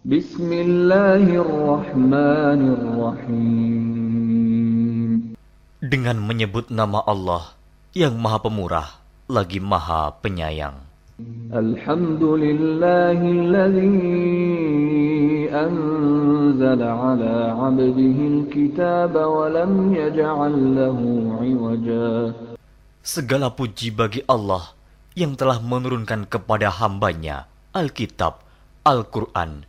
Bismillahirrahmanirrahim. Dengan menyebut nama Allah yang Maha Pemurah lagi Maha Penyayang. Alhamdulillahilladzi anzala ala 'abdihi al-kitaba wa lam yaj'al lahu 'iwaja. Segala puji bagi Allah yang telah menurunkan kepada hambanya Alkitab, Al-Quran,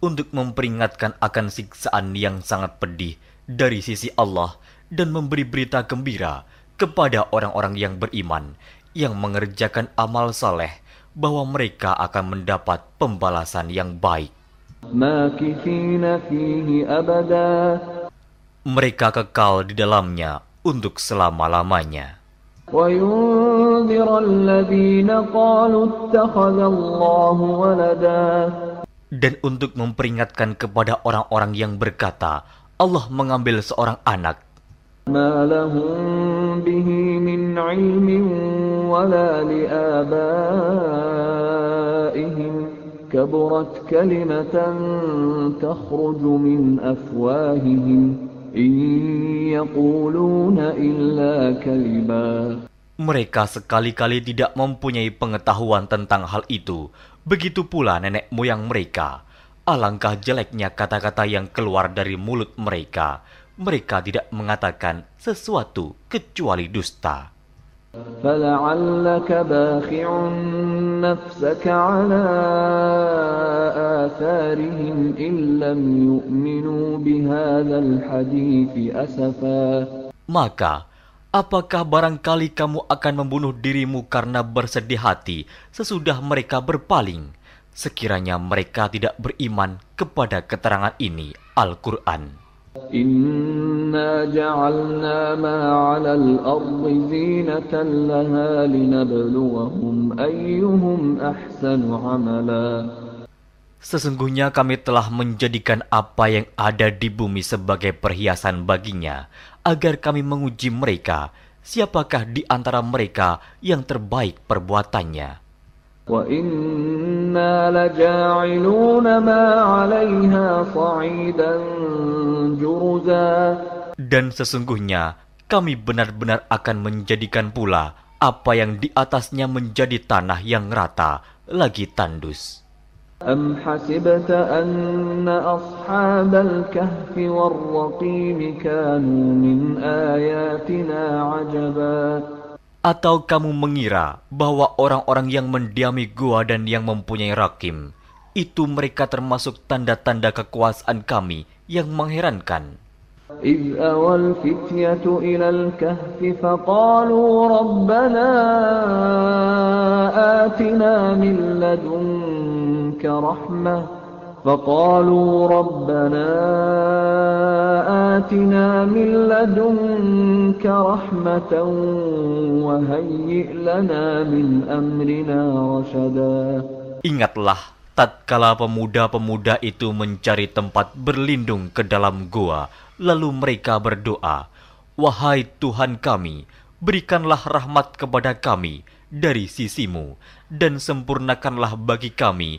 untuk memperingatkan akan siksaan yang sangat pedih dari sisi Allah dan memberi berita gembira kepada orang-orang yang beriman yang mengerjakan amal saleh bahwa mereka akan mendapat pembalasan yang baik. ماكثين فيه أبدا Mereka kekal di dalamnya untuk selama-lamanya. وينذر الذين قالوا اتخذ الله ولدا Dan untuk memperingatkan kepada orang-orang yang berkata, Allah mengambil seorang anak ما لهم به من علم ولا لآبائهم كبرت كلمة تخرج من أفواههم إن يقولون إلا كذبا Mereka sekali-kali tidak mempunyai pengetahuan tentang hal itu. Begitu pula nenek moyang mereka. Alangkah jeleknya kata-kata yang keluar dari mulut mereka. Mereka tidak mengatakan sesuatu kecuali dusta. فلعلك باخع نفسك على آثارهم إن لم يؤمنوا بهذا الحديث أسفا Maka, Apakah barangkali kamu akan membunuh dirimu karena bersedih hati sesudah mereka berpaling? Sekiranya mereka tidak beriman kepada keterangan ini, Al-Quran. Inna ja'alna ma'ala al-ardi zinatan laha linabluwahum ayyuhum ahsanu amala. Sesungguhnya kami telah menjadikan apa yang ada di bumi sebagai perhiasan baginya, agar kami menguji mereka, siapakah di antara mereka yang terbaik perbuatannya. وإنا لجاعلون ما عليها صعيدا جرزا Dan sesungguhnya kami benar-benar akan menjadikan pula apa yang di atasnya menjadi tanah yang rata lagi tandus. أم حسبت أن أصحاب الكهف والرقيم كانوا من آياتنا عجبا Atau kamu mengira bahwa orang-orang yang mendiami gua dan yang mempunyai rakim, itu mereka termasuk tanda-tanda kekuasaan kami yang mengherankan. إذ أوى الفتية إلى الكهف فقالوا ربنا آتنا من لدنك رحمة فقالوا ربنا آتنا من لدنك رحمة وهيئ لنا من أمرنا رشدا Ingatlah tatkala pemuda-pemuda itu mencari tempat berlindung ke dalam gua, lalu mereka berdoa, Wahai Tuhan kami, berikanlah rahmat kepada kami dari sisimu, dan sempurnakanlah bagi kami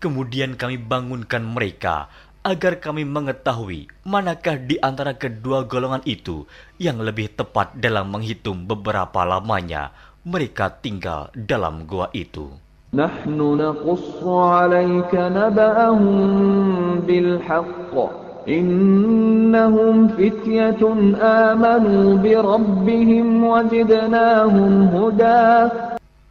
Kemudian kami bangunkan mereka agar kami mengetahui manakah di antara kedua golongan itu yang lebih tepat dalam menghitung beberapa lamanya mereka tinggal dalam gua itu. نحن نقص عليك نبأهم بالحق إنهم فتية آمنوا بربهم وزدناهم هدى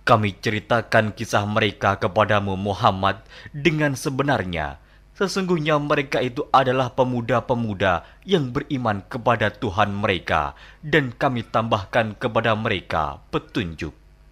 kami ceritakan kisah mereka kepadamu Muhammad dengan sebenarnya. Sesungguhnya mereka itu adalah pemuda-pemuda yang beriman kepada Tuhan mereka dan kami tambahkan kepada mereka petunjuk.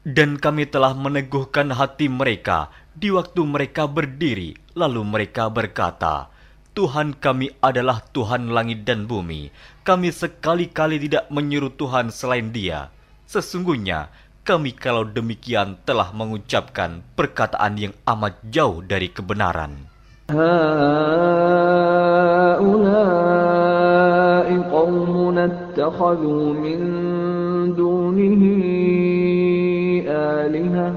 Dan kami telah meneguhkan hati mereka di waktu mereka berdiri, lalu mereka berkata, Tuhan kami adalah Tuhan langit dan bumi. Kami sekali-kali tidak menyuruh Tuhan selain Dia. Sesungguhnya kami kalau demikian telah mengucapkan perkataan yang amat jauh dari kebenaran. آلهة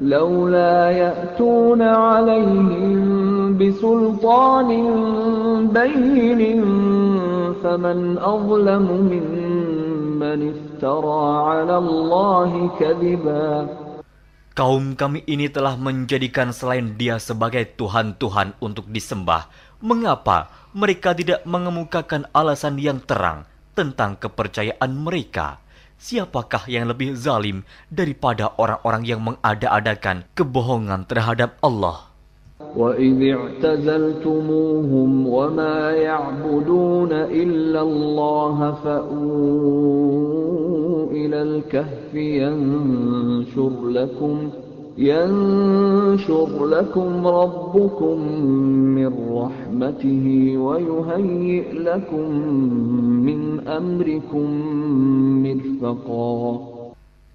لولا يأتون عليهم بسلطان بين فمن أظلم ممن افترى على الله كذبا Kaum kami ini telah menjadikan selain dia sebagai Tuhan-Tuhan untuk disembah. Mengapa mereka tidak mengemukakan alasan yang terang tentang kepercayaan mereka? siapakah yang lebih zalim daripada orang-orang yang mengada-adakan kebohongan terhadap Allah? وَإِذِ اعْتَزَلْتُمُوهُمْ وَمَا يَعْبُدُونَ إِلَّا اللَّهَ فَأْوُوا إِلَى الْكَهْفِ يَنشُرْ لَكُمْ ينشر لكم ربكم من رحمته ويهيئ لكم من أمركم مرفقا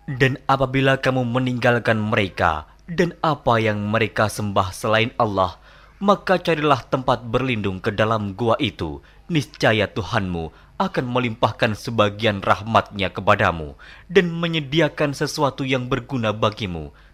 Dan apabila kamu meninggalkan mereka dan apa yang mereka sembah selain Allah, maka carilah tempat berlindung ke dalam gua itu. Niscaya Tuhanmu akan melimpahkan sebagian rahmatnya kepadamu dan menyediakan sesuatu yang berguna bagimu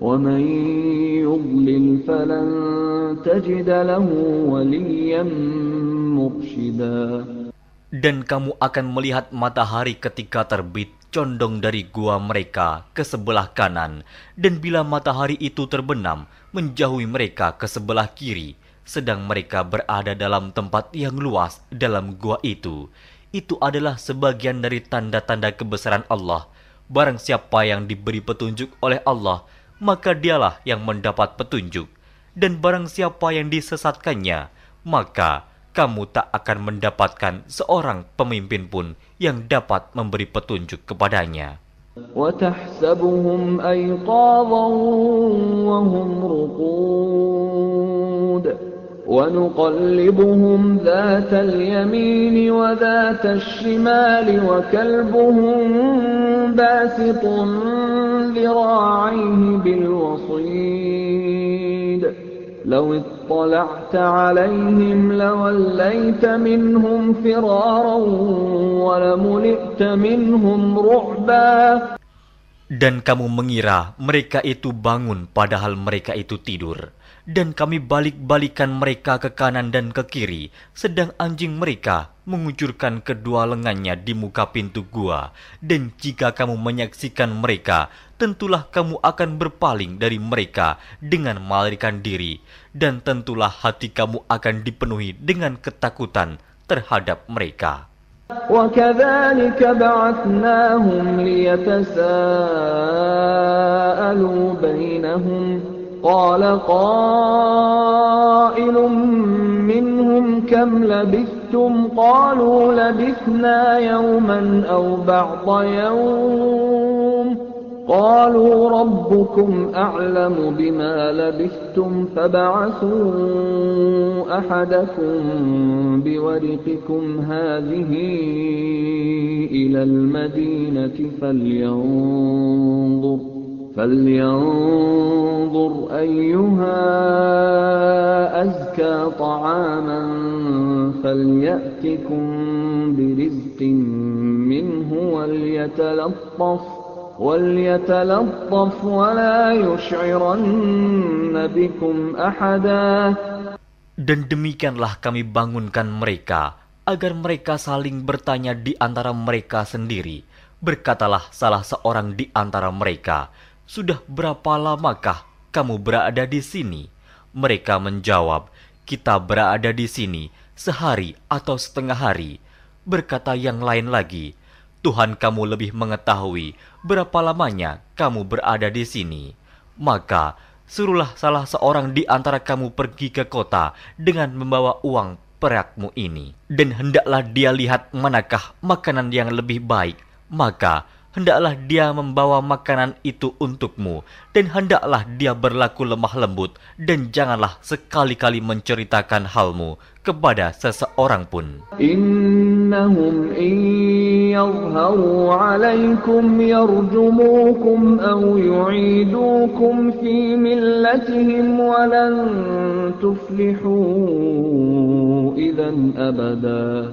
ومن يضلل فلن تجد له وليا مرشدا Dan kamu akan melihat matahari ketika terbit condong dari gua mereka ke sebelah kanan, dan bila matahari itu terbenam, menjauhi mereka ke sebelah kiri, sedang mereka berada dalam tempat yang luas dalam gua itu. Itu adalah sebagian dari tanda-tanda kebesaran Allah. Barang siapa yang diberi petunjuk oleh Allah, maka dialah yang mendapat petunjuk. Dan barang siapa yang disesatkannya, maka kamu tak akan mendapatkan seorang pemimpin pun yang dapat memberi petunjuk kepadanya. وتحسبهم أيقاظا وهم رقود ونقلبهم ذات اليمين وذات الشمال وكلبهم باسط ذراعيه بالوصيد لو اطلعت عليهم لوليت منهم فرارا ولملئت منهم رعبا Dan kamu mengira mereka itu bangun padahal mereka itu tidur. Dan kami balik-balikan mereka ke kanan dan ke kiri, sedang anjing mereka mengucurkan kedua lengannya di muka pintu gua. Dan jika kamu menyaksikan mereka, tentulah kamu akan berpaling dari mereka dengan melarikan diri. Dan tentulah hati kamu akan dipenuhi dengan ketakutan terhadap mereka. وكذلك بعثناهم ليتساءلوا بينهم قال قائل منهم كم لبثتم؟ قالوا لبثنا يوما أو بعض يوم. قالوا ربكم أعلم بما لبثتم فبعثوا أحدكم بورقكم هذه إلى المدينة فلينظر. فلينظر أيها أزكى طعاما فليأتكم برزق منه وليتلطف وليتلطف ولا يشعرن بكم أحدا Dan demikianlah kami bangunkan mereka, agar mereka saling bertanya di antara mereka sendiri. Berkatalah salah seorang di antara mereka, sudah berapa lamakah kamu berada di sini? Mereka menjawab, Kita berada di sini sehari atau setengah hari. Berkata yang lain lagi, Tuhan kamu lebih mengetahui berapa lamanya kamu berada di sini. Maka suruhlah salah seorang di antara kamu pergi ke kota dengan membawa uang perakmu ini. Dan hendaklah dia lihat manakah makanan yang lebih baik. Maka hendaklah dia membawa makanan itu untukmu, dan hendaklah dia berlaku lemah lembut, dan janganlah sekali-kali menceritakan halmu kepada seseorang pun. Innahum yadharu alaikum yarjumukum aw yu'idukum fi millatihim walan tuflihu idan abada.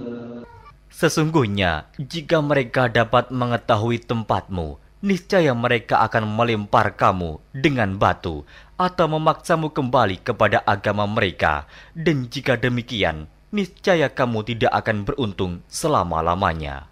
Sesungguhnya, jika mereka dapat mengetahui tempatmu, niscaya mereka akan melempar kamu dengan batu atau memaksamu kembali kepada agama mereka. Dan jika demikian, niscaya kamu tidak akan beruntung selama-lamanya.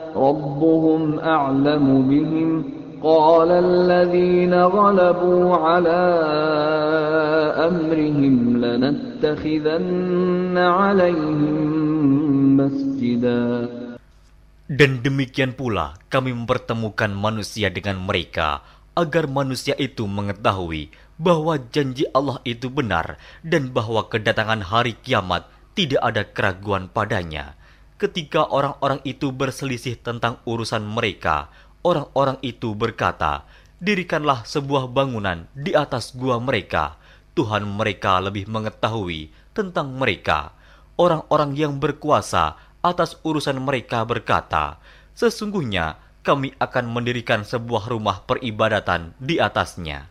ربهم أعلم بهم قال الذين غلبوا على أمرهم لنتخذن عليهم مسجدا Dan demikian pula kami mempertemukan manusia dengan mereka, agar manusia itu mengetahui bahwa janji Allah itu benar dan bahwa kedatangan hari kiamat tidak ada keraguan padanya. Ketika orang-orang itu berselisih tentang urusan mereka, orang-orang itu berkata, "Dirikanlah sebuah bangunan di atas gua mereka. Tuhan mereka lebih mengetahui tentang mereka." Orang-orang yang berkuasa atas urusan mereka berkata, "Sesungguhnya kami akan mendirikan sebuah rumah peribadatan di atasnya."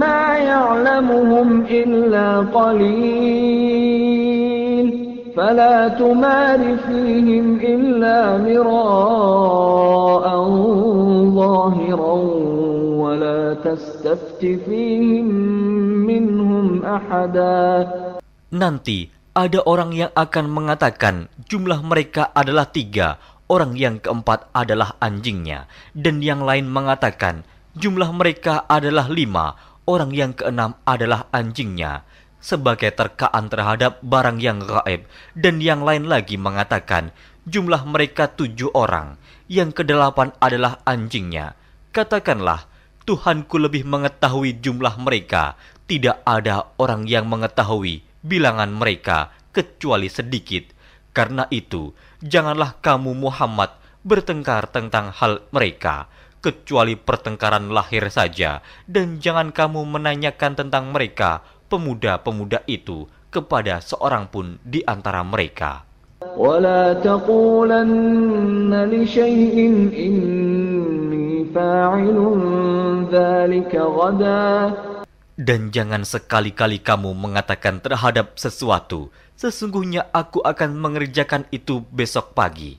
ما يعلمهم إلا قليل فلا تمار فيهم إلا مراء ظاهرا ولا تستفت فيهم منهم أحدا Nanti ada orang yang akan mengatakan jumlah mereka adalah tiga, orang yang keempat adalah anjingnya, dan yang lain mengatakan jumlah mereka adalah lima, orang yang keenam adalah anjingnya, sebagai terkaan terhadap barang yang gaib, dan yang lain lagi mengatakan jumlah mereka tujuh orang, yang kedelapan adalah anjingnya. Katakanlah, Tuhanku lebih mengetahui jumlah mereka, tidak ada orang yang mengetahui bilangan mereka kecuali sedikit. Karena itu, janganlah kamu Muhammad bertengkar tentang hal mereka, kecuali pertengkaran lahir saja, dan jangan kamu menanyakan tentang mereka, pemuda-pemuda itu, kepada seorang pun di antara mereka. ولا تقولن لشيء إني فاعل ذلك غدا Dan jangan sekali-kali kamu mengatakan terhadap sesuatu, sesungguhnya aku akan mengerjakan itu besok pagi.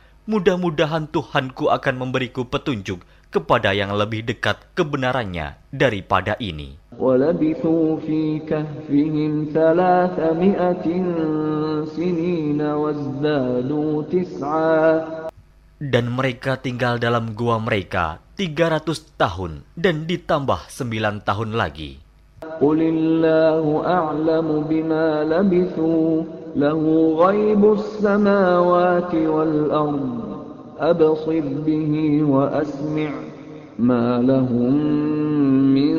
mudah-mudahan Tuhanku akan memberiku petunjuk kepada yang lebih dekat kebenarannya daripada ini. Dan mereka tinggal dalam gua mereka 300 tahun dan ditambah 9 tahun lagi. Qulillahu a'lamu bima labithu له غيب السماوات والأرض أبصر به وأسمع ما لهم من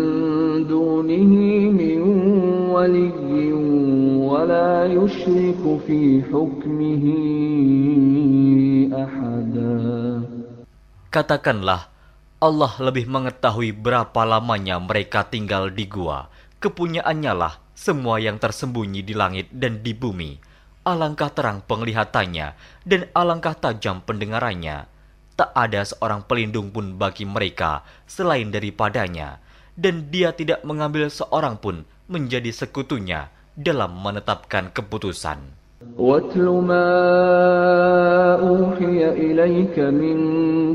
دونه من ولي ولا يشرك في حكمه أحدا Katakanlah, Allah lebih mengetahui berapa lamanya mereka tinggal di gua. Kepunyaannya lah semua yang tersembunyi di langit dan di bumi. Alangkah terang penglihatannya dan alangkah tajam pendengarannya. Tak ada seorang pelindung pun bagi mereka selain daripadanya. Dan dia tidak mengambil seorang pun menjadi sekutunya dalam menetapkan keputusan. واتل ما أوحي إليك من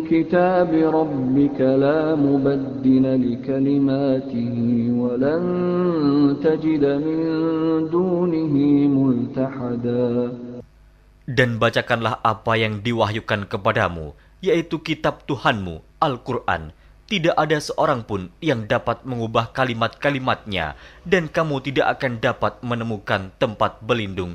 كتاب ربك لا مبدل لكلماته ولن تجد من دونه ملتحدا Dan bacakanlah apa yang diwahyukan kepadamu, yaitu kitab Tuhanmu, Al-Quran. Tidak ada seorang pun yang dapat mengubah kalimat-kalimatnya, dan kamu tidak akan dapat menemukan tempat berlindung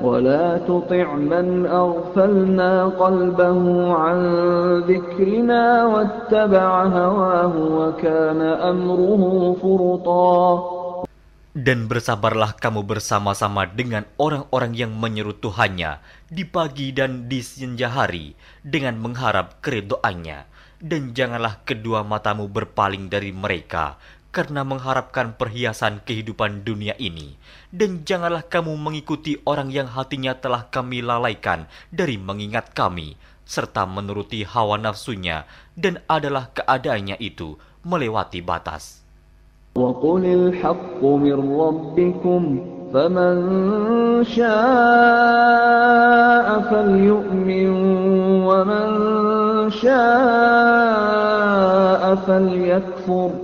ولا تطع من أغفلنا قلبه عن ذكرنا واتبع هواه وكان أمره فرطا Dan bersabarlah kamu bersama-sama dengan orang-orang yang menyeru Tuhannya di pagi dan di senja hari dengan mengharap keridoannya. Dan janganlah kedua matamu berpaling dari mereka karena mengharapkan perhiasan kehidupan dunia ini. Dan janganlah kamu mengikuti orang yang hatinya telah kami lalaikan dari mengingat kami, serta menuruti hawa nafsunya, dan adalah keadaannya itu melewati batas. وقل الحق من ربكم فمن شاء فليؤمن ومن شاء فليكفر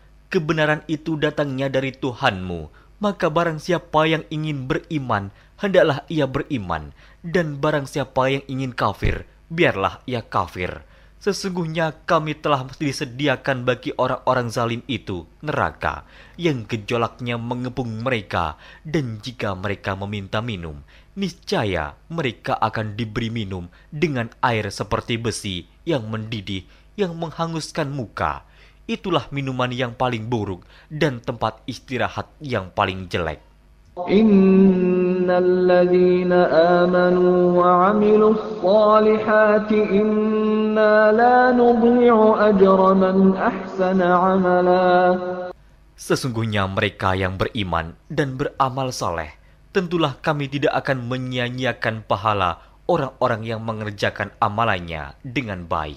kebenaran itu datangnya dari Tuhanmu, maka barang siapa yang ingin beriman, hendaklah ia beriman, dan barang siapa yang ingin kafir, biarlah ia kafir. Sesungguhnya kami telah disediakan bagi orang-orang zalim itu neraka yang gejolaknya mengepung mereka dan jika mereka meminta minum, niscaya mereka akan diberi minum dengan air seperti besi yang mendidih yang menghanguskan muka Itulah minuman yang paling buruk dan tempat istirahat yang paling jelek. إن الذين آمنوا وعملوا الصالحات إنا لا نضيع أجر من أحسن عملا Sesungguhnya mereka yang beriman dan beramal soleh, tentulah kami tidak akan menyia-nyiakan pahala orang-orang yang mengerjakan amalannya dengan baik.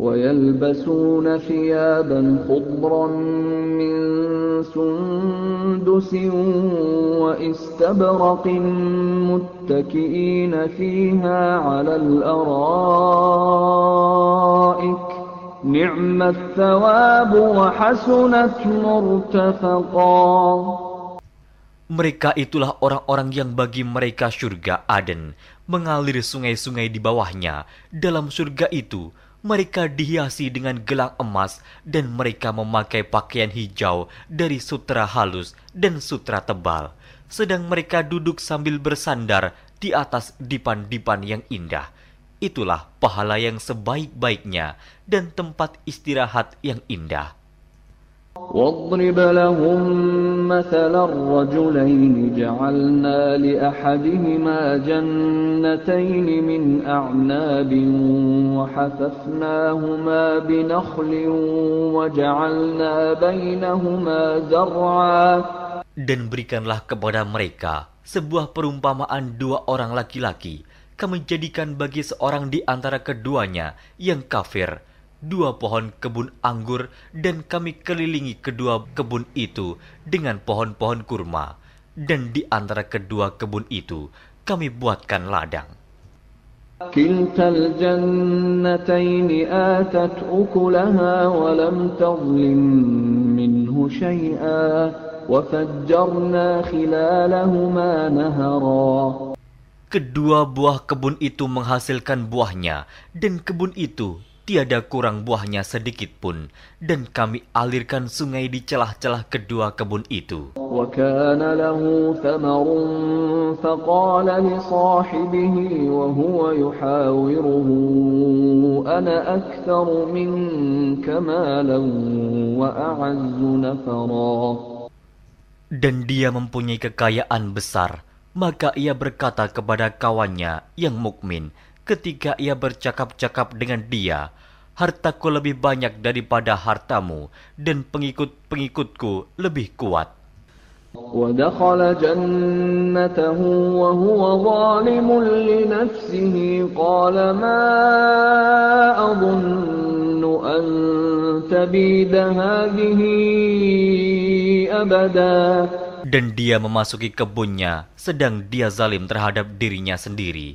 ويلبسون ثيابا خضرا من سندس واستبرق متكئين فيها على الأرائك نعم الثواب وحسنت مرتفقا Mereka itulah orang-orang yang bagi mereka surga Aden, mengalir sungai-sungai di bawahnya. Dalam surga itu, mereka dihiasi dengan gelang emas dan mereka memakai pakaian hijau dari sutra halus dan sutra tebal. Sedang mereka duduk sambil bersandar di atas dipan-dipan yang indah. Itulah pahala yang sebaik-baiknya dan tempat istirahat yang indah. واضرب لهم مثل الرجلين جعلنا لأحدهما جنتين من أعناب وحففناهما بنخل وجعلنا بينهما زرعا Dan berikanlah kepada mereka sebuah perumpamaan dua orang laki-laki. Kami jadikan bagi seorang di antara keduanya yang kafir dua pohon kebun anggur dan kami kelilingi kedua kebun itu dengan pohon-pohon kurma. Dan di antara kedua kebun itu kami buatkan ladang. كلتا الجنتين آتت أكلها ولم تظلم منه شيئا وفجرنا خلالهما نهرا Kedua buah kebun itu menghasilkan buahnya, dan kebun itu tiada kurang buahnya sedikit pun, dan kami alirkan sungai di celah-celah kedua kebun itu. Dan dia mempunyai kekayaan besar, maka ia berkata kepada kawannya yang mukmin, ketika ia bercakap-cakap dengan dia, hartaku lebih banyak daripada hartamu dan pengikut-pengikutku lebih kuat. ودخل جنته وهو ظالم لنفسه قال ما أظن أن تبيد هذه أبدا Dan dia memasuki kebunnya, sedang dia zalim terhadap dirinya sendiri.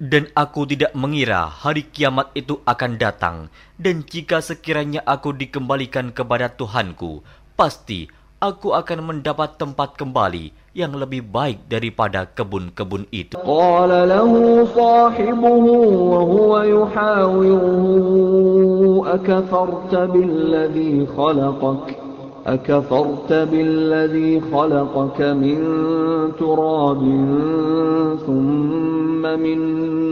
Dan aku tidak mengira hari kiamat itu akan datang, dan jika sekiranya aku dikembalikan kepada Tuhanku, pasti aku akan mendapat tempat kembali yang lebih baik daripada kebun-kebun itu. أكفرت بالذي خلقك من تراب ثم من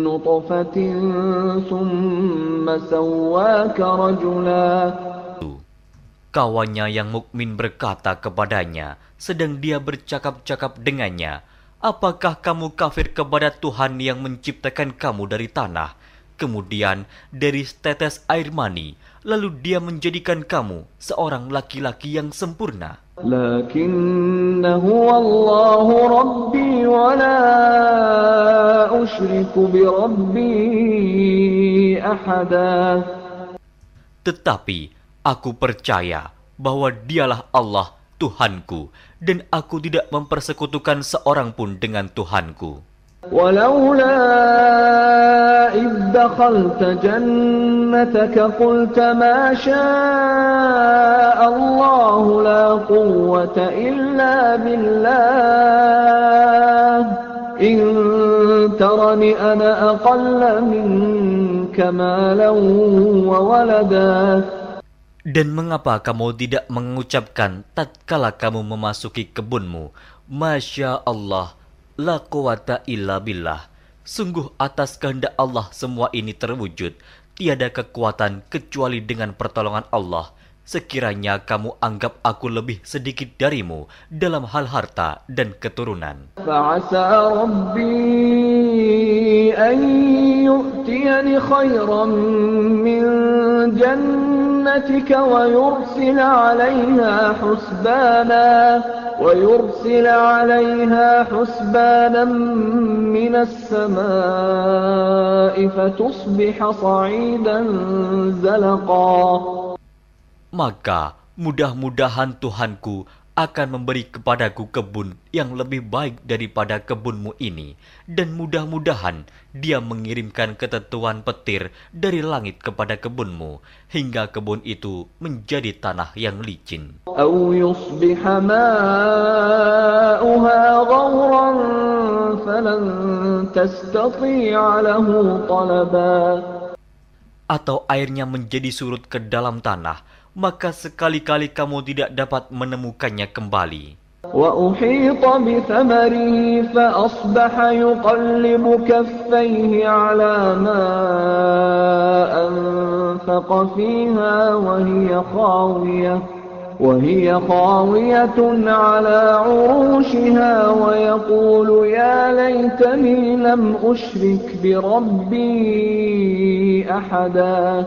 نطفة ثم سواك رجلا Kawannya yang mukmin berkata kepadanya, sedang dia bercakap-cakap dengannya, Apakah kamu kafir kepada Tuhan yang menciptakan kamu dari tanah, kemudian dari tetes air mani, lalu dia menjadikan kamu seorang laki-laki yang sempurna. Tetapi aku percaya bahwa dialah Allah Tuhanku dan aku tidak mempersekutukan seorang pun dengan Tuhanku. ولولا إذ دخلت جنتك قلت ما شاء الله لا قوة إلا بالله إن ترني أنا أقل منك مالا وولدا Dan mengapa kamu tidak mengucapkan tatkala kamu memasuki kebunmu, Masya Allah, La quwata illa billah. Sungguh atas kehendak Allah semua ini terwujud. Tiada kekuatan kecuali dengan pertolongan Allah. Sekiranya kamu anggap aku lebih sedikit darimu dalam hal harta dan keturunan. Fa'asa جنتك ويرسل عليها حسبانا ويرسل عليها حسبانا من السماء فتصبح صعيدا زلقا. Maka mudah-mudahan Tuhanku akan memberi kepadaku kebun yang lebih baik daripada kebunmu ini, dan mudah-mudahan dia mengirimkan ketentuan petir dari langit kepada kebunmu, hingga kebun itu menjadi tanah yang licin. Atau airnya menjadi surut ke dalam tanah, maka sekali-kali kamu tidak dapat menemukannya kembali. وأحيط بثمره فأصبح يقلب كفيه على ما أنفق فيها وهي خاوية وهي خاوية على عروشها ويقول يا ليتني لم أشرك بربي أحدا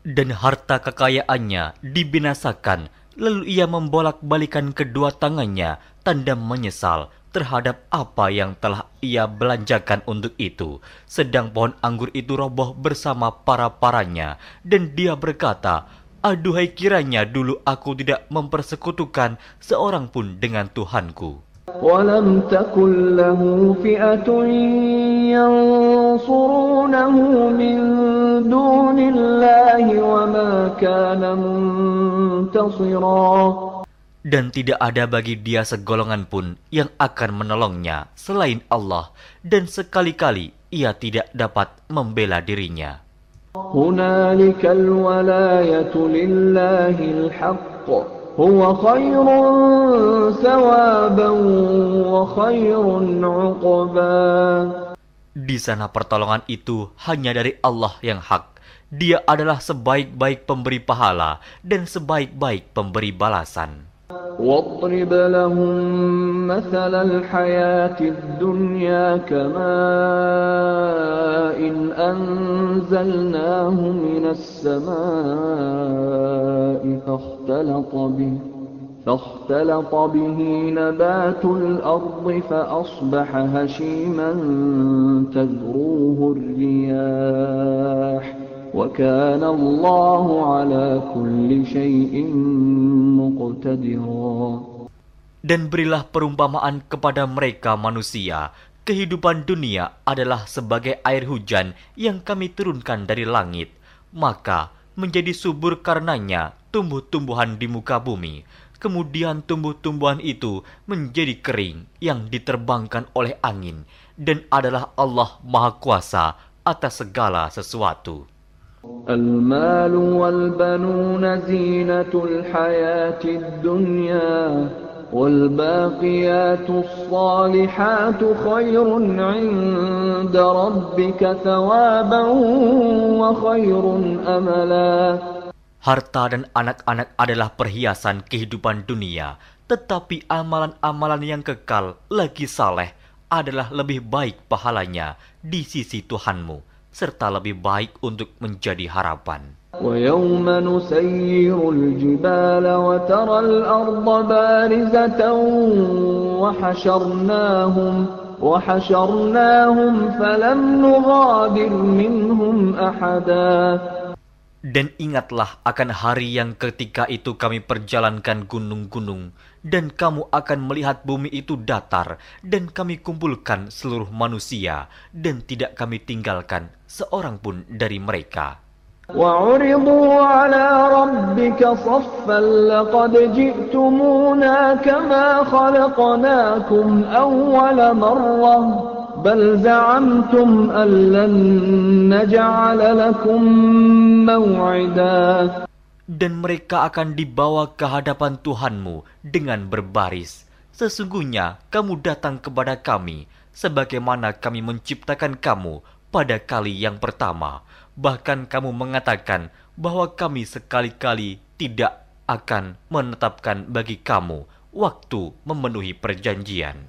Dan harta kekayaannya dibinasakan, lalu ia membolak-balikan kedua tangannya, tanda menyesal terhadap apa yang telah ia belanjakan untuk itu. Sedang pohon anggur itu roboh bersama para-paranya, dan dia berkata, Aduhai kiranya dulu aku tidak mempersekutukan seorang pun dengan Tuhanku. ولم تكن له فئة ينصرونه من دون الله وما كان منتصرا Dan tidak ada bagi dia segolongan pun yang akan menolongnya selain Allah, dan sekali-kali ia tidak dapat membela dirinya. هنالك الولاية لله الحق هو خير ثوابا وخير عقبا Di sana pertolongan itu hanya dari Allah yang hak. Dia adalah sebaik-baik pemberi pahala dan sebaik-baik pemberi balasan. واضرب لهم مثل الحياة الدنيا كماء إن أنزلناه من السماء فاختلط به فاختلط به نبات الأرض فأصبح هشيما تذروه الرياح. وكان الله على كل شيء مقتدرا Dan berilah perumpamaan kepada mereka manusia. Kehidupan dunia adalah sebagai air hujan yang kami turunkan dari langit. Maka menjadi subur karenanya tumbuh-tumbuhan di muka bumi. Kemudian tumbuh-tumbuhan itu menjadi kering yang diterbangkan oleh angin. Dan adalah Allah Maha Kuasa atas segala sesuatu. المال والبنون زينة الحياة الدنيا والباقيات الصالحات خير عند ربك ثوابا وخير أملا Harta dan anak-anak adalah perhiasan kehidupan dunia, tetapi amalan-amalan yang kekal lagi saleh adalah lebih baik pahalanya di sisi Tuhanmu, Serta lebih baik untuk menjadi harapan. ويوم نسير الجبال وترى الأرض بارزة وحشرناهم وحشرناهم فلم نغادر منهم أحدا Dan ingatlah akan hari yang ketika itu kami perjalankan gunung-gunung, dan kamu akan melihat bumi itu datar, dan kami kumpulkan seluruh manusia, dan tidak kami tinggalkan seorang pun dari mereka. وعرضوا على ربك صفا لقد جئتمونا كما خلقناكم أول مرة بل زعمتم أن لن نجعل لكم موعدا Dan mereka akan dibawa ke hadapan Tuhanmu dengan berbaris. Sesungguhnya kamu datang kepada kami, sebagaimana kami menciptakan kamu pada kali yang pertama. Bahkan kamu mengatakan bahwa kami sekali-kali tidak akan menetapkan bagi kamu waktu memenuhi perjanjian.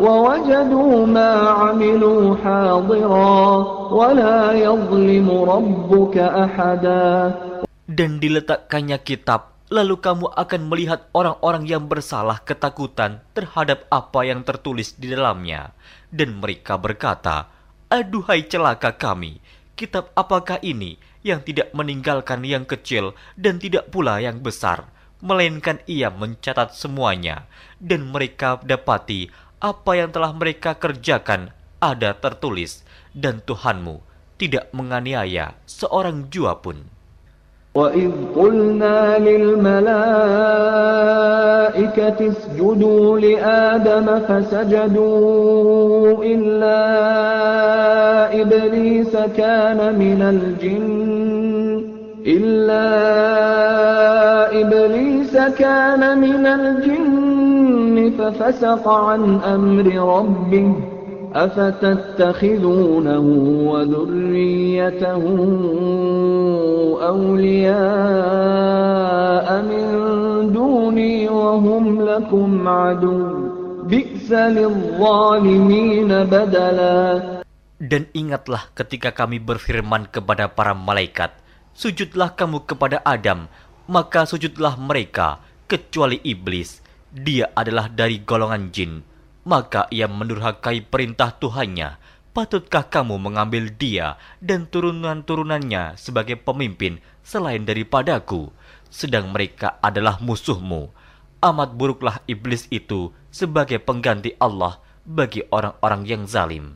ووجدوا ما عملوا حاضرا ولا يظلم ربك أحدا Dan diletakkannya kitab, lalu kamu akan melihat orang-orang yang bersalah ketakutan terhadap apa yang tertulis di dalamnya. Dan mereka berkata, Aduhai celaka kami, kitab apakah ini yang tidak meninggalkan yang kecil dan tidak pula yang besar, melainkan ia mencatat semuanya, dan mereka dapati apa yang telah mereka kerjakan ada tertulis, dan Tuhanmu tidak menganiaya seorang jua pun. وإذ قلنا للملائكة اسجدوا لآدم فسجدوا إلا إبليس كان من الجن إلا إبليس كان من الجن ففسق عن أمر ربه أفتتخذونه وذريته أولياء من دوني وهم لكم عدو بئس للظالمين بدلا Dan ingatlah ketika kami berfirman kepada para malaikat, Sujudlah kamu kepada Adam, maka sujudlah mereka, kecuali iblis. dia adalah dari golongan jin. Maka ia mendurhakai perintah Tuhannya. Patutkah kamu mengambil dia dan turunan-turunannya sebagai pemimpin selain daripadaku? Sedang mereka adalah musuhmu. Amat buruklah iblis itu sebagai pengganti Allah bagi orang-orang yang zalim.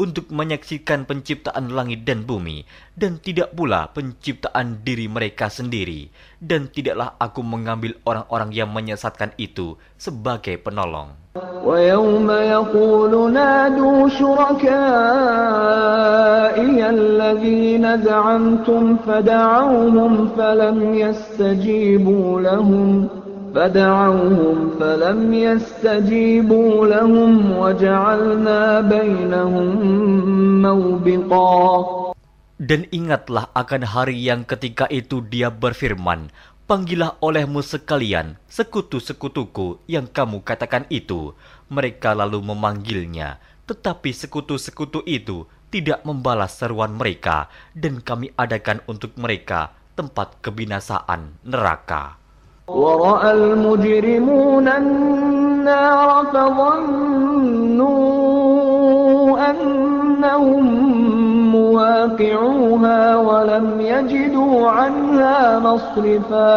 untuk menyaksikan penciptaan langit dan bumi dan tidak pula penciptaan diri mereka sendiri dan tidaklah aku mengambil orang-orang yang menyesatkan itu sebagai penolong. ويوم يقول نادوا شركائي الذين زعمتم فدعوهم فلم يستجيبوا لهم فدعوهم فلم يستجيبوا لهم وجعلنا بينهم موبقا Dan ingatlah akan hari yang ketika itu dia berfirman, Panggillah olehmu sekalian sekutu-sekutuku yang kamu katakan itu. Mereka lalu memanggilnya, tetapi sekutu-sekutu itu tidak membalas seruan mereka, dan kami adakan untuk mereka tempat kebinasaan neraka. ورأى المجرمون النار فظنوا أنهم مواقعوها ولم يجدوا عنها مصرفا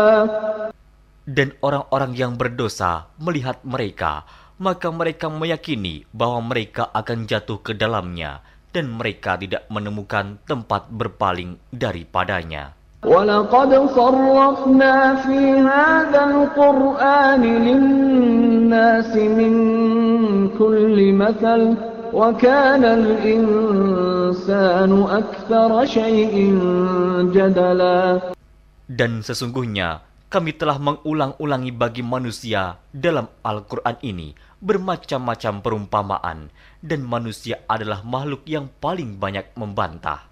Dan orang-orang yang berdosa melihat mereka, maka mereka meyakini bahwa mereka akan jatuh ke dalamnya, dan mereka tidak menemukan tempat berpaling daripadanya. ولقد صرفنا في هذا القرآن للناس من كل مثل وكان الإنسان الإنسان أكثر شيء جدلا Dan sesungguhnya kami telah mengulang-ulangi bagi manusia dalam Al-Quran ini bermacam-macam perumpamaan dan manusia adalah makhluk yang paling banyak membantah.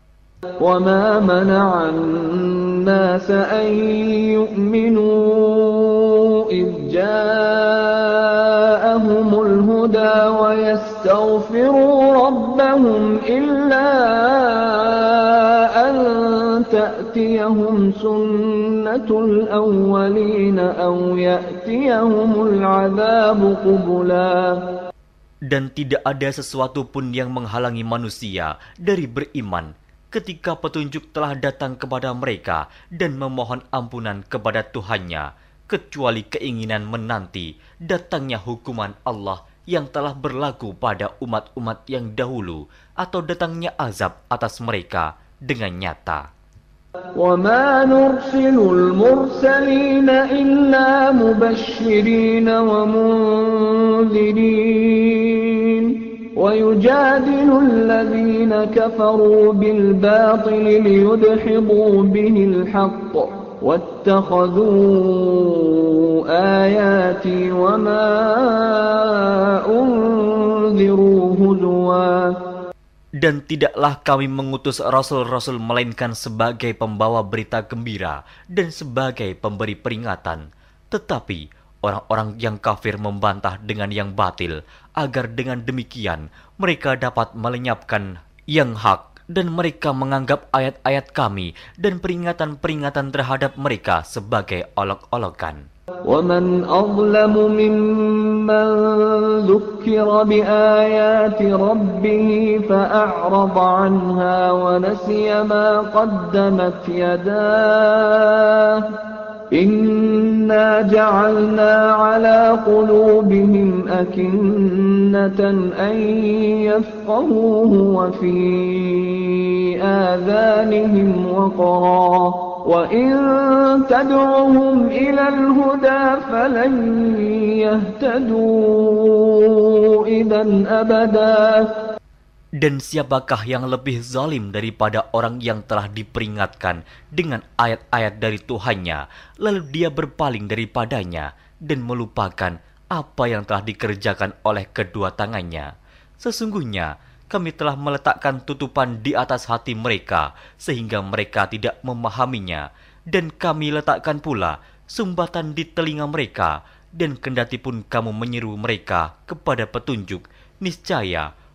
وما منع الناس أن يؤمنوا إذ جاءهم الهدى ويستغفروا ربهم إلا أن تأتيهم سنة الأولين أو يأتيهم العذاب قبلا Dan tidak ada sesuatu pun yang menghalangi manusia dari beriman ketika petunjuk telah datang kepada mereka dan memohon ampunan kepada Tuhannya, kecuali keinginan menanti datangnya hukuman Allah yang telah berlaku pada umat-umat yang dahulu atau datangnya azab atas mereka dengan nyata. وما نرسل المرسلين إلا مبشرين ومنذرين ويجادل الذين كفروا بالباطل ليدحضوا به الحق واتخذوا آياتي وما أنذروا هزوا Dan tidaklah kami mengutus rasul-rasul melainkan sebagai pembawa berita gembira dan sebagai pemberi peringatan. Tetapi orang-orang yang kafir membantah dengan yang batil, agar dengan demikian mereka dapat melenyapkan yang hak dan mereka menganggap ayat-ayat kami dan peringatan-peringatan terhadap mereka sebagai olok-olokan. ومن أظلم ممن ذكر بآيات ربه فأعرض عنها ونسي ما قدمت يداه إنا جعلنا على قلوبهم أكنة أن يفقهوه وفي آذانهم وقرا وإن تدعهم إلى الهدى فلن يهتدوا إذا أبدا Dan siapakah yang lebih zalim daripada orang yang telah diperingatkan dengan ayat-ayat dari Tuhannya, lalu dia berpaling daripadanya dan melupakan apa yang telah dikerjakan oleh kedua tangannya? Sesungguhnya, kami telah meletakkan tutupan di atas hati mereka, sehingga mereka tidak memahaminya, dan kami letakkan pula sumbatan di telinga mereka, dan kendati pun kamu menyeru mereka kepada petunjuk, niscaya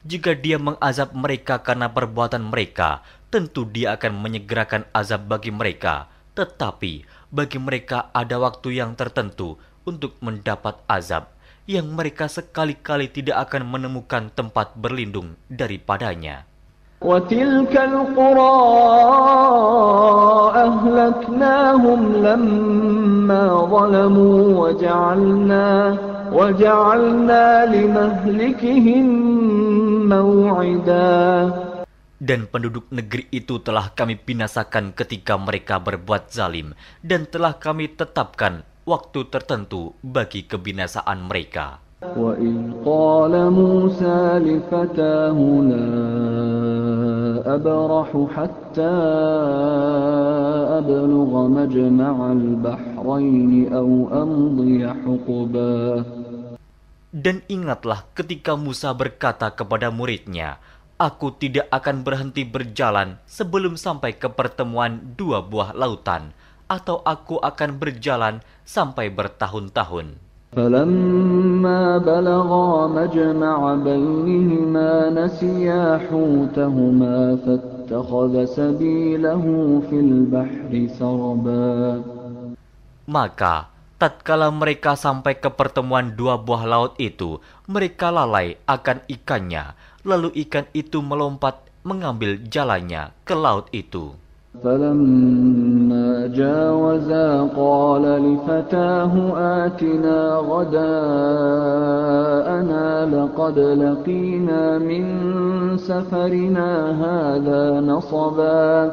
Jika dia mengazab mereka karena perbuatan mereka, tentu dia akan menyegerakan azab bagi mereka. Tetapi bagi mereka ada waktu yang tertentu untuk mendapat azab yang mereka sekali-kali tidak akan menemukan tempat berlindung daripadanya. وتلك القرى أهلكناهم لما ظلموا وجعلنا وجعلنا لمهلكهم موعدا Dan penduduk negeri itu telah kami binasakan ketika mereka berbuat zalim, dan telah kami tetapkan waktu tertentu bagi kebinasaan mereka. وإذ قال موسى لفتاه لا أبرح حتى أبلغ مجمع البحرين أو أمضي حقبا Dan ingatlah ketika Musa berkata kepada muridnya, Aku tidak akan berhenti berjalan sebelum sampai ke pertemuan dua buah lautan, atau aku akan berjalan sampai bertahun-tahun. فلما بلغا مجمع بينهما نسيا حوتهما فاتخذ سبيله في البحر سربا Maka, tatkala mereka sampai ke pertemuan dua buah laut itu, mereka lalai akan ikannya, lalu ikan itu melompat mengambil jalannya ke laut itu. فلما جاوزا قال لفتاه آتنا غداءنا لقد لقينا من سفرنا هذا نصبا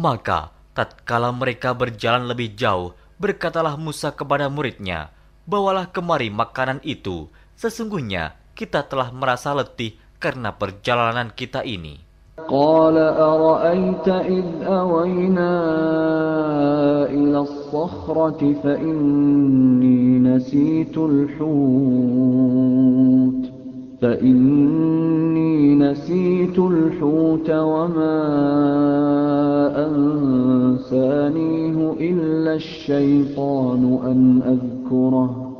Maka tatkala mereka berjalan lebih jauh, berkatalah Musa kepada muridnya, "Bawalah kemari makanan itu. Sesungguhnya kita telah merasa letih karena perjalanan kita ini." قال أرأيت إذ أوينا إلى الصخرة فإني نسيت الحوت فإني نسيت الحوت وما أنسانيه إلا الشيطان أن أذكره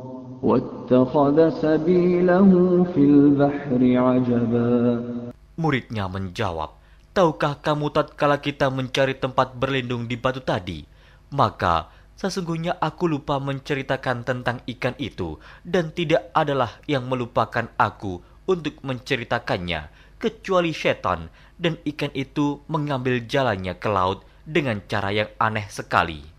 واتخذ سبيله في البحر عجبا. Muridnya menjawab, Tahukah kamu tatkala kita mencari tempat berlindung di batu tadi? Maka sesungguhnya aku lupa menceritakan tentang ikan itu dan tidak adalah yang melupakan aku untuk menceritakannya kecuali setan dan ikan itu mengambil jalannya ke laut dengan cara yang aneh sekali.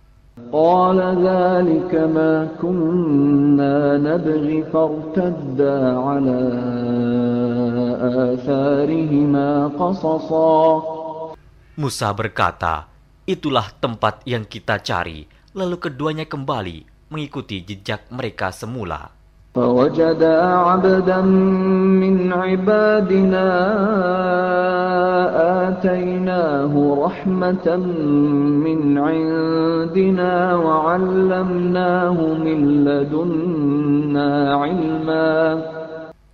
قال ذلك ما كنا نبغي فارتدا على آثارهما قصصا Musa berkata, Itulah tempat yang kita cari. Lalu keduanya kembali mengikuti jejak mereka semula. فوجدا عبدا من عبادنا آتيناه رحمة من عندنا وعلمناه من لدنا علما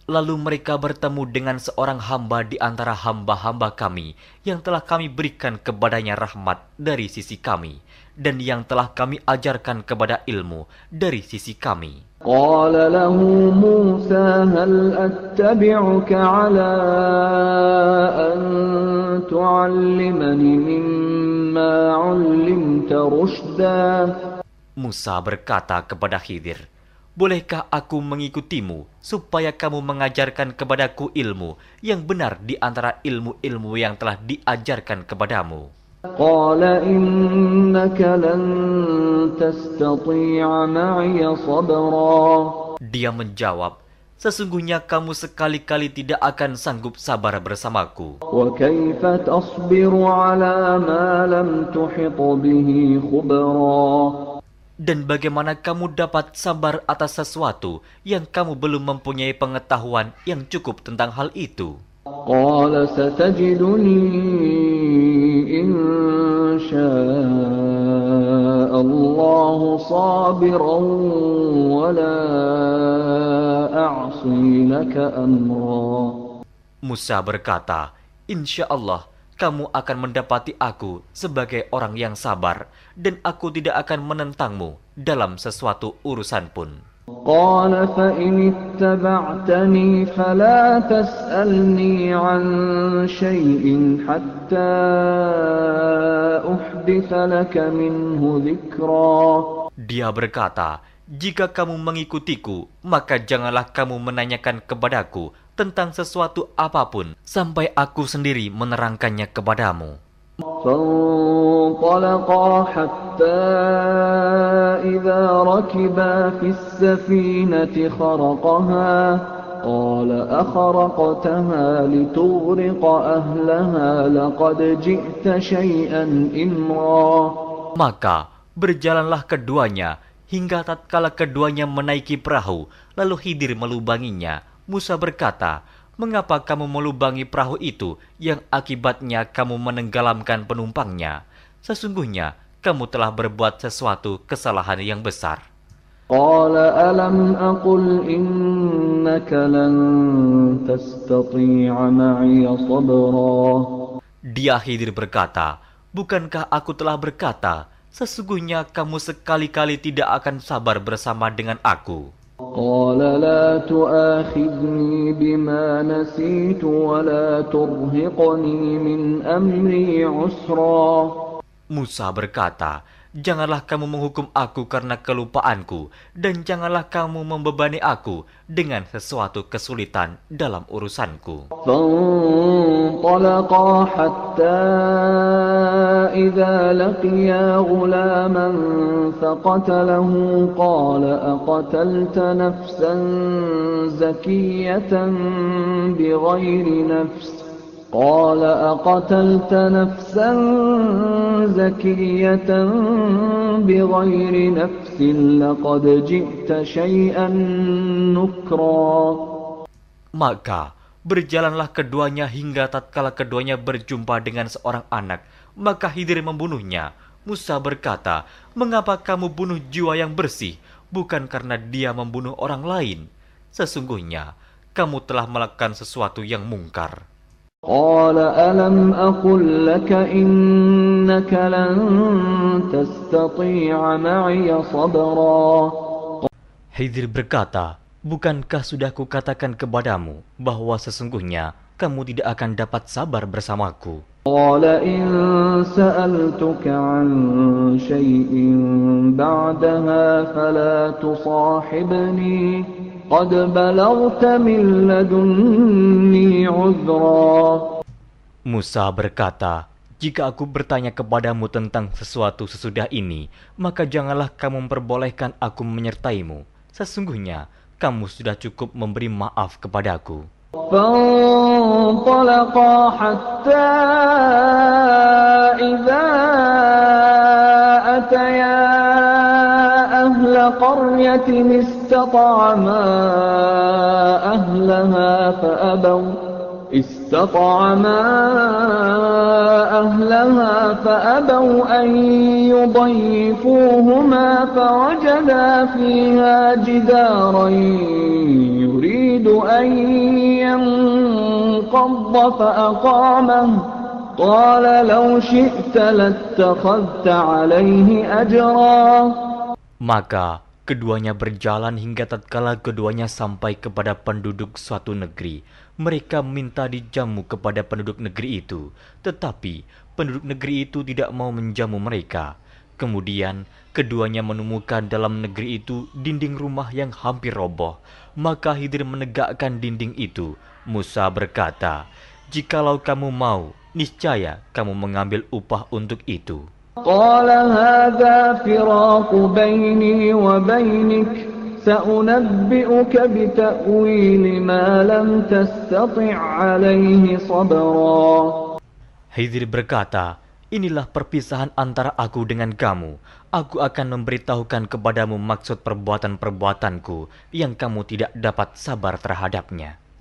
Lalu mereka bertemu dengan seorang hamba di antara hamba-hamba kami yang telah kami berikan kepadanya rahmat dari sisi kami dan yang telah kami ajarkan kepada ilmu dari sisi kami. قال له موسى هل أتبعك على أن تعلمني مما علمت رشدا Musa berkata kepada Khidir, Bolehkah aku mengikutimu supaya kamu mengajarkan kepadaku ilmu yang benar di antara ilmu-ilmu yang telah diajarkan kepadamu? قال إنك لن تستطيع معي صبرا Dia menjawab, Sesungguhnya kamu sekali-kali tidak akan sanggup sabar bersamaku. وكيف تصبر على ما لم تحط به خبرا Dan bagaimana kamu dapat sabar atas sesuatu yang kamu belum mempunyai pengetahuan yang cukup tentang hal itu? قال ستجدني إن شاء الله صابرا ولا أعصي لك أمرا Musa berkata, Insya Allah, kamu akan mendapati aku sebagai orang yang sabar, dan aku tidak akan menentangmu dalam sesuatu urusan pun. قال فإن اتبعتني فلا تسألني عن شيء حتى أحدث لك منه ذكرا Dia berkata, Jika kamu mengikutiku, maka janganlah kamu menanyakan kepadaku tentang sesuatu apapun sampai aku sendiri menerangkannya kepadamu. فانطلقا حتى إذا ركبا في السفينة خرقها قال أخرقتها لتغرق أهلها لقد جئت شيئا إمرا Maka berjalanlah keduanya hingga tatkala keduanya menaiki perahu, lalu Khidir melubanginya. Musa berkata, Mengapa kamu melubangi perahu itu yang akibatnya kamu menenggelamkan penumpangnya? Sesungguhnya kamu telah berbuat sesuatu kesalahan yang besar. قال ألم أقل إنك لن تستطيع معي صبرا Dia Khidir berkata, Bukankah aku telah berkata, sesungguhnya kamu sekali-kali tidak akan sabar bersama dengan aku. قال لا تؤاخذني بما نسيت ولا ترهقني من أمري عسرا. Musa berkata, Janganlah kamu menghukum aku karena kelupaanku, dan janganlah kamu membebani aku dengan sesuatu kesulitan dalam urusanku. فانطلقا حتى إذا لقيا غلاما فقتله قال أقتلت نفسا زكية بغير نفس قال أقتلت نفسا زكية بغير نفس لقد جئت شيئا نكرا Maka berjalanlah keduanya hingga tatkala keduanya berjumpa dengan seorang anak, maka Hidir membunuhnya. Musa berkata, "Mengapa kamu bunuh jiwa yang bersih, bukan karena dia membunuh orang lain? Sesungguhnya kamu telah melakukan sesuatu yang mungkar." قال ألم أقل لك إنك لن تستطيع معي صبرا Hidir berkata, Bukankah sudah kukatakan kepadamu bahwa sesungguhnya kamu tidak akan dapat sabar bersamaku? قال إن سألتك عن شيء بعدها فلا تصاحبني قد بلغت من لدني عذرا Musa berkata, Jika aku bertanya kepadamu tentang sesuatu sesudah ini, maka janganlah kamu memperbolehkan aku menyertaimu. Sesungguhnya, kamu sudah cukup memberi maaf kepadaku. فانطلقا حتى إذا أتيا أهل قرية استطعما أهلها فأبوا. استطعما أهلها فأبوا أن يضيفوهما فوجدا فيها جدارا يريد أن ينقض فأقامه. قال لو شئت لاتخذت عليه أجرا. Maka keduanya berjalan hingga tatkala keduanya sampai kepada penduduk suatu negeri. Mereka minta dijamu kepada penduduk negeri itu, tetapi penduduk negeri itu tidak mau menjamu mereka. Kemudian keduanya menemukan dalam negeri itu dinding rumah yang hampir roboh. Maka Hidir menegakkan dinding itu. Musa berkata, "Jikalau kamu mau, niscaya kamu mengambil upah untuk itu." قال هذا فراق بيني وبينك سأنبئك بتأويل ما لم تستطع عليه صبرا Hidir berkata, Inilah perpisahan antara aku dengan kamu. Aku akan memberitahukan kepadamu maksud perbuatan-perbuatanku yang kamu tidak dapat sabar terhadapnya.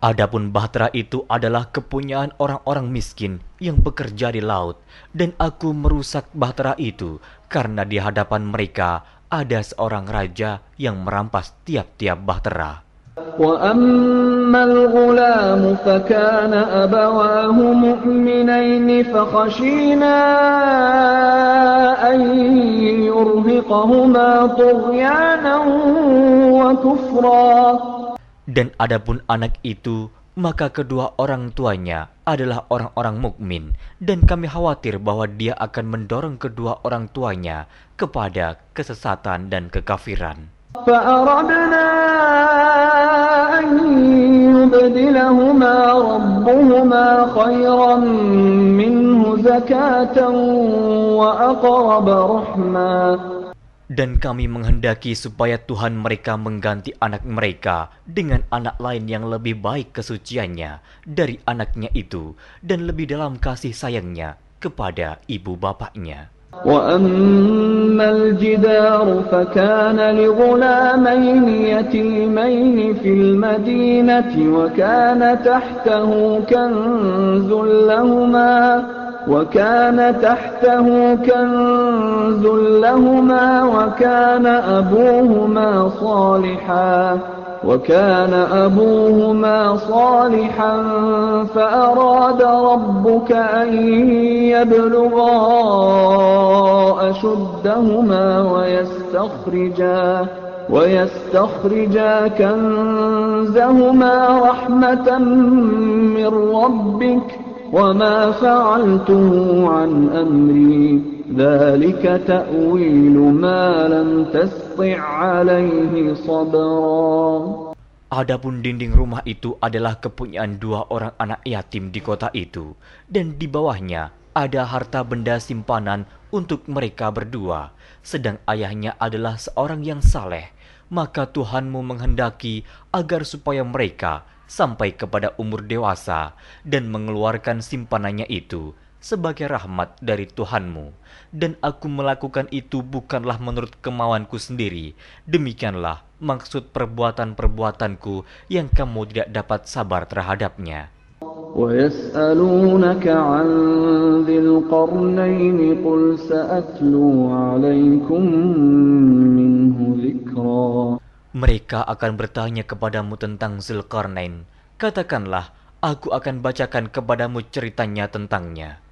Adapun bahtera itu adalah kepunyaan orang-orang miskin yang bekerja di laut, dan aku merusak bahtera itu karena di hadapan mereka ada seorang raja yang merampas tiap-tiap bahtera. وأما الغلام فكان أبواه مؤمنين فخشينا أن يرهقهما طغيانا وكفرا Dan adapun anak itu, maka kedua orang tuanya adalah orang-orang mukmin, dan kami khawatir bahwa dia akan mendorong kedua orang tuanya kepada kesesatan dan kekafiran. فأردنا أن يبدلهما ربهما خيرا منه زكاة وأقرب رحما Dan kami menghendaki supaya Tuhan mereka mengganti anak mereka dengan anak lain yang lebih baik kesuciannya dari anaknya itu dan lebih dalam kasih sayangnya kepada ibu bapaknya. وأما الجدار فكان لغلامين يتيمين في المدينة وكان تحته كنز لهما وكان تحته كنز لهما وكان أبوهما صالحا وكان أبوهما صالحا فأراد ربك أن يبلغا أشدهما ويستخرجا ويستخرجا كنزهما رحمة من ربك وما فعلته عن أمري ذلك تأويل ما لم تسطع عليه صبرا Adapun dinding rumah itu adalah kepunyaan dua orang anak yatim di kota itu, dan di bawahnya ada harta benda simpanan untuk mereka berdua, sedang ayahnya adalah seorang yang saleh. Maka Tuhanmu menghendaki agar supaya mereka sampai kepada umur dewasa dan mengeluarkan simpanannya itu sebagai rahmat dari Tuhanmu. Dan aku melakukan itu bukanlah menurut kemauanku sendiri. Demikianlah maksud perbuatan-perbuatanku yang kamu tidak dapat sabar terhadapnya. ويسألونك عن ذي القرنين قل سأتلو عليكم منه ذكرا Mereka akan bertanya kepadamu tentang Zulkarnain. Katakanlah, aku akan bacakan kepadamu ceritanya tentangnya.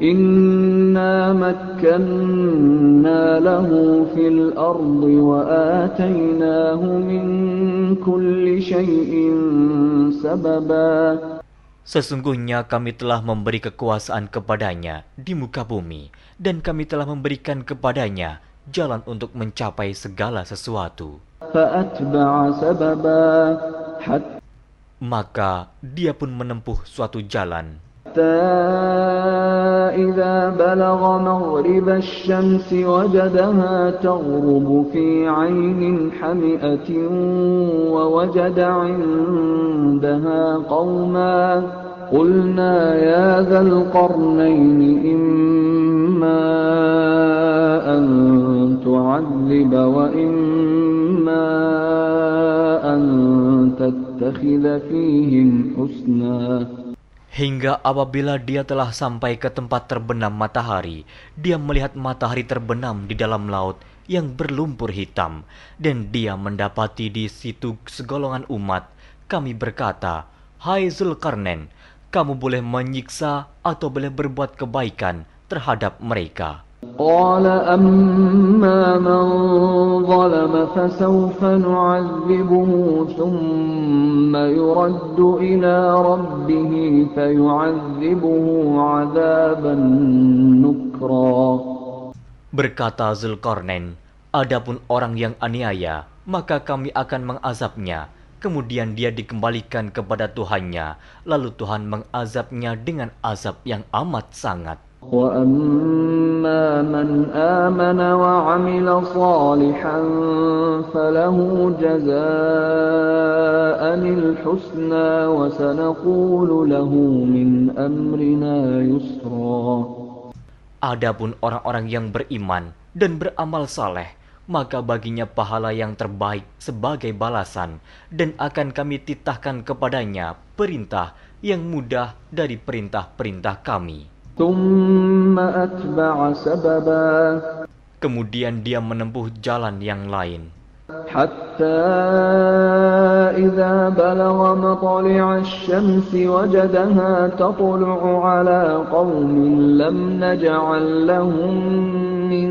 Inna makkanna lahu fil ardi wa atainahu min kulli shayin sababa. Sesungguhnya kami telah memberi kekuasaan kepadanya di muka bumi dan kami telah memberikan kepadanya jalan untuk mencapai segala sesuatu. فأتبع سببا حتى Maka dia pun menempuh suatu jalan. إذا بلغ مغرب الشمس وجدها تغرب في عين حمئة ووجد عندها قوما قلنا يا ذا القرنين إما أن تعذب وإما أن تتخذ فيهم حسنا Hingga apabila dia telah sampai ke tempat terbenam matahari, dia melihat matahari terbenam di dalam laut yang berlumpur hitam, dan dia mendapati di situ segolongan umat. Kami berkata, Hai Zulkarnain, kamu boleh menyiksa atau boleh berbuat kebaikan terhadap mereka. قال أما من ظلم فسوف نعذبه ثم يرد إلى ربه فيعذبه عذابا نكرا Berkata Zulkarnain, Adapun orang yang aniaya, maka kami akan mengazabnya. Kemudian dia dikembalikan kepada Tuhannya, lalu Tuhan mengazabnya dengan azab yang amat sangat. وأما من آمن وعمل صالحا فله جزاء الحسنى وسنقول له من أمرنا يسرا Adapun orang-orang yang beriman dan beramal saleh, maka baginya pahala yang terbaik sebagai balasan, dan akan kami titahkan kepadanya perintah yang mudah dari perintah-perintah kami. ثم أتبع سببا Kemudian dia menempuh jalan yang lain. حتى إذا بلغ مطلع الشمس وجدها تطلع على قوم لم نجعل لهم من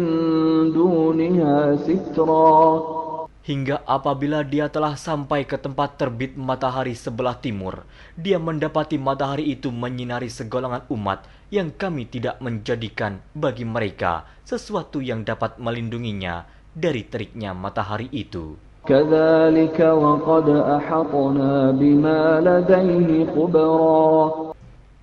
دونها سترا Hingga apabila dia telah sampai ke tempat terbit matahari sebelah timur, dia mendapati matahari itu menyinari segolongan umat yang kami tidak menjadikan bagi mereka sesuatu yang dapat melindunginya dari teriknya matahari itu. كذلك وقد أحطنا بما لديه خبرا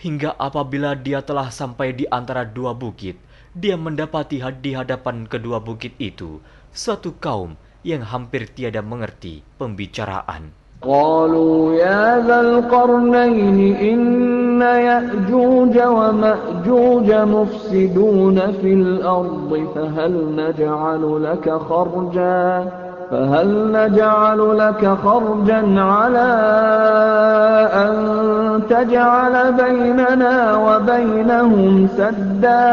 Hingga apabila dia telah sampai di antara dua bukit, dia mendapati di hadapan kedua bukit itu suatu kaum yang hampir tiada mengerti pembicaraan. قالوا يا ذا القرنين إن يأجوج ومأجوج مفسدون في الأرض فهل نجعل لك خرجا فهل نجعل لك خرجا على أن تجعل بيننا وبينهم سدا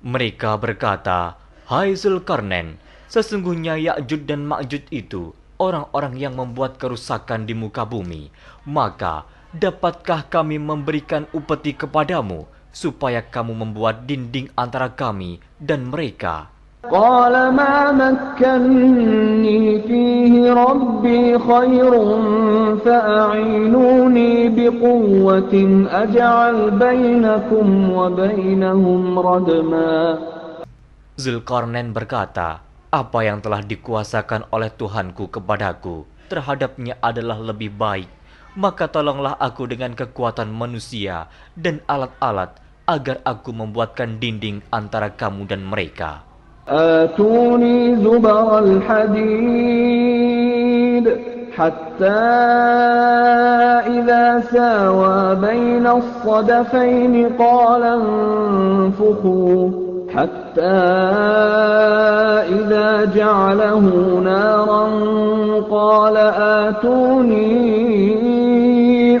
Mereka berkata, Hai Zulkarnain, sesungguhnya Ya'jud dan Ma'jud itu orang-orang yang membuat kerusakan di muka bumi. Maka, dapatkah kami memberikan upeti kepadamu, supaya kamu membuat dinding antara kami dan mereka? قال ما مكني فيه ربي خير فأعينوني بقوة أجعل بينكم وبينهم ردما Zulkarnain berkata, apa yang telah dikuasakan oleh Tuhanku kepadaku terhadapnya adalah lebih baik. Maka tolonglah aku dengan kekuatan manusia dan alat-alat agar aku membuatkan dinding antara kamu dan mereka. آتوني زبر الحديد حتى إذا ساوى بين الصدفين قال انفخوا حتى إذا جعله نارا قال آتوني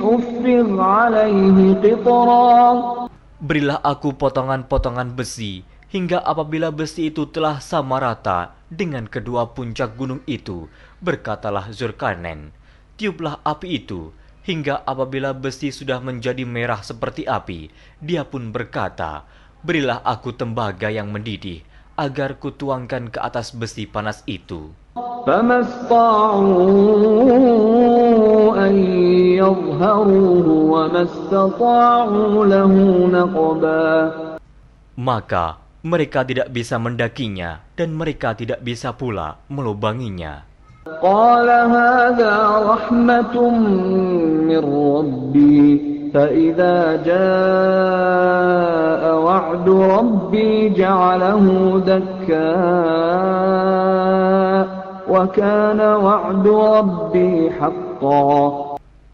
أفرغ عليه قطرا. Berilah aku potongan-potongan besi, hingga apabila besi itu telah sama rata dengan kedua puncak gunung itu, berkatalah Zulkarnain, tiuplah api itu, hingga apabila besi sudah menjadi merah seperti api, dia pun berkata, berilah aku tembaga yang mendidih, agar kutuangkan ke atas besi panas itu. Maka mereka tidak bisa mendakinya, dan mereka tidak bisa pula melubanginya. قال هذا رحمة من ربي فإذا جاء وعد ربي جعله دكاء وكان وعد ربي حقا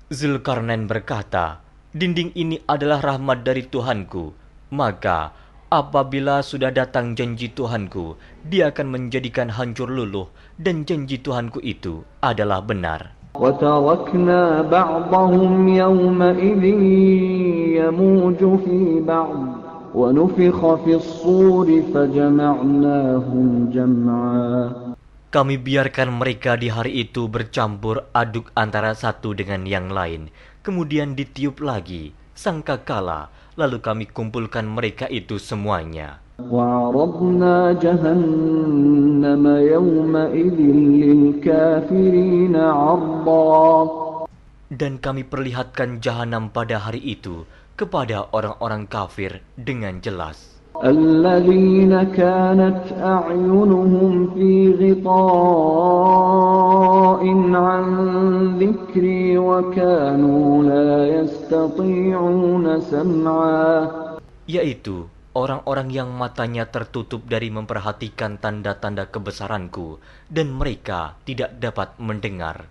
Zulkarnain berkata, Dinding ini adalah rahmat dari Tuhanku. Maka, apabila sudah datang janji Tuhanku, dia akan menjadikan hancur luluh, dan janji Tuhanku itu adalah benar. وتركنا بعضهم يومئذ يموج في بعض ونفخ في الصور فجمعناهم جمعا Kami biarkan mereka di hari itu bercampur aduk antara satu dengan yang lain, kemudian ditiup lagi, sangkakala, lalu kami kumpulkan mereka itu semuanya. وعرضنا جهنم يومئذ للكافرين عرضا Dan kami perlihatkan jahanam pada hari itu kepada orang-orang kafir dengan jelas. الذين كانت أعينهم في غطاء عن ذكري وكانوا لا يستطيعون سمعا Yaitu orang-orang yang matanya tertutup dari memperhatikan tanda-tanda kebesaranku dan mereka tidak dapat mendengar.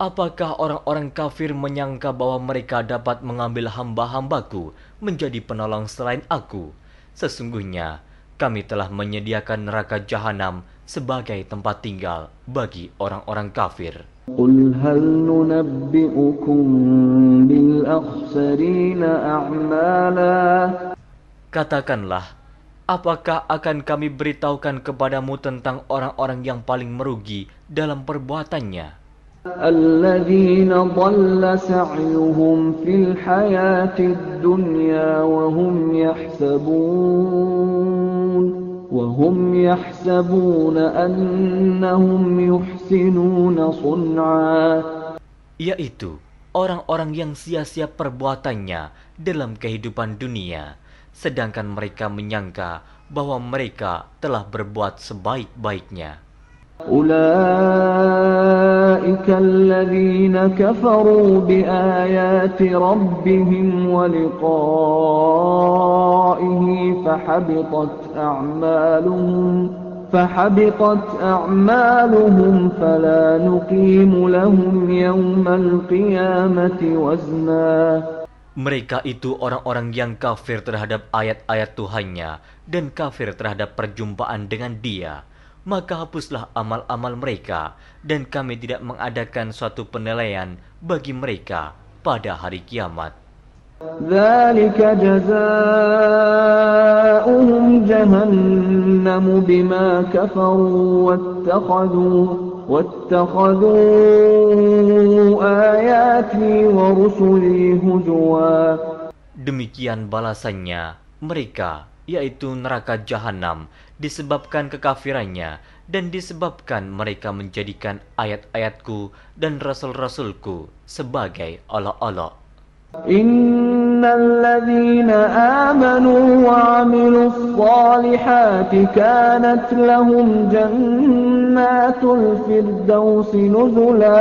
apakah orang-orang kafir menyangka bahwa mereka dapat mengambil hamba-hambaku menjadi penolong selain aku? Sesungguhnya, kami telah menyediakan neraka jahanam sebagai tempat tinggal bagi orang-orang kafir. قل هل ننبئكم بالأخسرين أعمالا Katakanlah, apakah akan kami beritahukan kepadamu tentang orang-orang yang paling merugi dalam perbuatannya? الذين ضل سعيهم في الحياة الدنيا وهم يحسبون وهم يحسبون أنهم يحسنون صنعا. Yaitu orang-orang yang sia-sia perbuatannya dalam kehidupan dunia. Sedangkan mereka menyangka bahwa mereka telah berbuat sebaik-baiknya. أولئك الذين كفروا بآيات ربهم ولقائه فحبطت أعمالهم فحبطت أعمالهم فلا نقيم لهم يوم القيامة وزنا Mereka itu orang-orang yang kafir terhadap ayat-ayat Tuhannya dan kafir terhadap perjumpaan dengan Dia. Maka hapuslah amal-amal mereka dan kami tidak mengadakan suatu penilaian bagi mereka pada hari kiamat. ذلك جزاؤهم جهنم بما كفروا واتخذوا واتخذوا آياتي ورسلي هزوا Demikian balasannya mereka, yaitu neraka jahanam, disebabkan kekafirannya dan disebabkan mereka menjadikan ayat-ayatku dan rasul-rasulku sebagai Allah-Allah. إن الذين آمنوا وعملوا الصالحات كانت لهم جنات الفردوس نزلا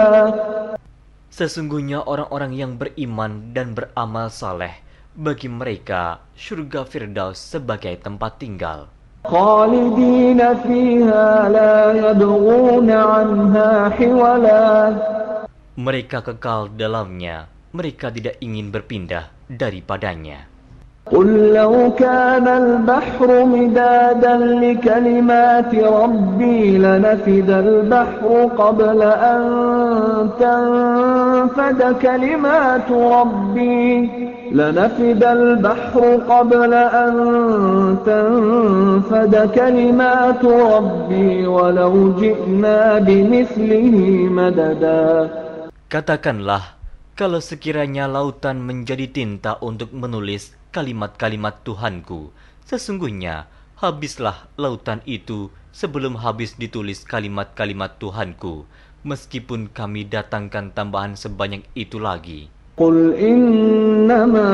Sesungguhnya orang-orang yang beriman dan beramal saleh, bagi mereka surga Firdaus sebagai tempat tinggal. خالدين فيها لا يبغون عنها حولا Mereka kekal dalamnya, mereka tidak ingin berpindah daripadanya. قل لو كان البحر مدادا لكلمات ربي لنفد البحر قبل أن تنفد كلمات ربي. لنفد البحر قبل أن تنفد كلمات ربي ولو جئنا بمثله مددا. Katakanlah, kalau sekiranya lautan menjadi tinta untuk menulis kalimat-kalimat Tuhanku. Sesungguhnya, habislah lautan itu sebelum habis ditulis kalimat-kalimat Tuhanku, meskipun kami datangkan tambahan sebanyak itu lagi. Qul innama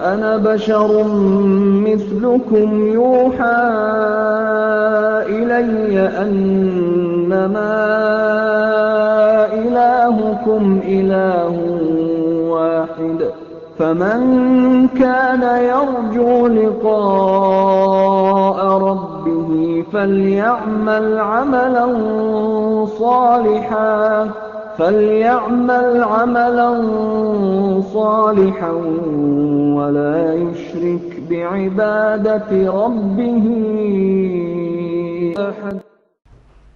ana basharum mislukum yuha ilayya annama ilahukum ilahun wahidah فمن كان يرجو لقاء ربه فليعمل عملا صالحا فليعمل عملا صالحا ولا يشرك بعبادة ربه أحد.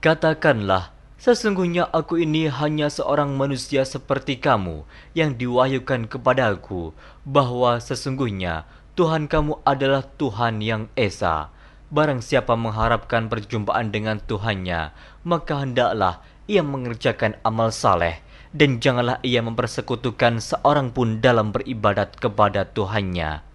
Katakanlah, sesungguhnya aku ini hanya seorang manusia seperti kamu yang diwahyukan kepadaku bahwa sesungguhnya Tuhan kamu adalah Tuhan yang Esa. Barang siapa mengharapkan perjumpaan dengan Tuhannya, maka hendaklah ia mengerjakan amal saleh dan janganlah ia mempersekutukan seorang pun dalam beribadat kepada Tuhannya.